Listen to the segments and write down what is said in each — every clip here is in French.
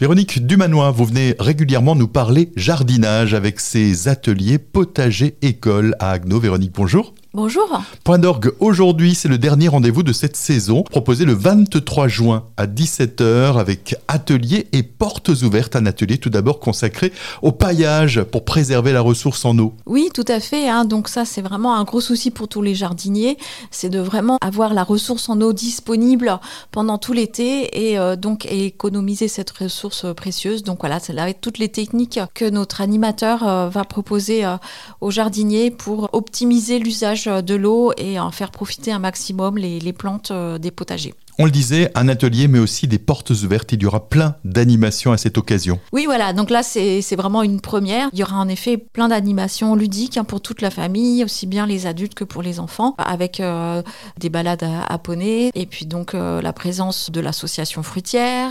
Véronique Dumanois, vous venez régulièrement nous parler jardinage avec ces ateliers potager-école à Agno. Véronique, bonjour. Bonjour. Point d'orgue, aujourd'hui, c'est le dernier rendez-vous de cette saison, proposé le 23 juin à 17h avec atelier et portes ouvertes. Un atelier tout d'abord consacré au paillage pour préserver la ressource en eau. Oui, tout à fait. Hein. Donc ça, c'est vraiment un gros souci pour tous les jardiniers. C'est de vraiment avoir la ressource en eau disponible pendant tout l'été et euh, donc économiser cette ressource précieuse. Donc voilà, c'est là toutes les techniques que notre animateur euh, va proposer euh, aux jardiniers pour optimiser l'usage de l'eau et en faire profiter un maximum les, les plantes euh, des potagers. On le disait, un atelier, mais aussi des portes ouvertes. Il y aura plein d'animations à cette occasion. Oui, voilà. Donc là, c'est vraiment une première. Il y aura en effet plein d'animations ludiques hein, pour toute la famille, aussi bien les adultes que pour les enfants, avec euh, des balades à, poney, et puis donc euh, la présence de l'association fruitière.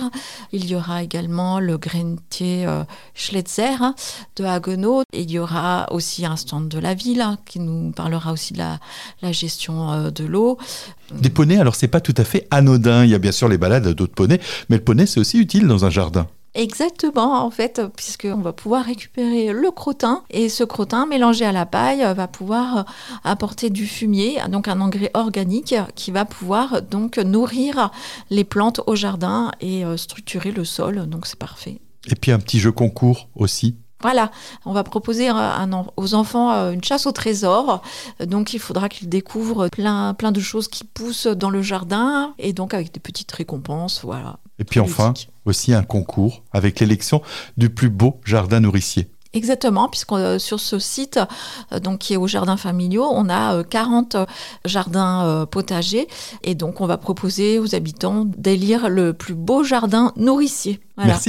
Il y aura également le grainetier euh, Schletzer hein, de Haguenau. Et il y aura aussi un stand de la ville hein, qui nous parlera aussi de la, la gestion de l'eau. Des poneys, alors c'est pas tout à fait anodin. Il y a bien sûr les balades d'autres poneys, mais le poney c'est aussi utile dans un jardin. Exactement, en fait, puisqu'on va pouvoir récupérer le crottin et ce crottin mélangé à la paille va pouvoir apporter du fumier, donc un engrais organique qui va pouvoir donc nourrir les plantes au jardin et euh, structurer le sol. Donc c'est parfait. Et puis un petit jeu concours aussi. Voilà, on va proposer aux enfants euh, une chasse au trésor. Donc il faudra qu'ils découvrent plein, plein de choses qui poussent dans le jardin et donc avec des petites récompenses. Voilà. Et puis enfin, aussi un concours avec l'élection du plus beau jardin nourricier. Exactement, puisque euh, sur ce site, euh, donc qui est au jardin familiaux, on a 40 jardins potagers et donc on va proposer aux habitants d'élire le plus beau jardin nourricier. Merci.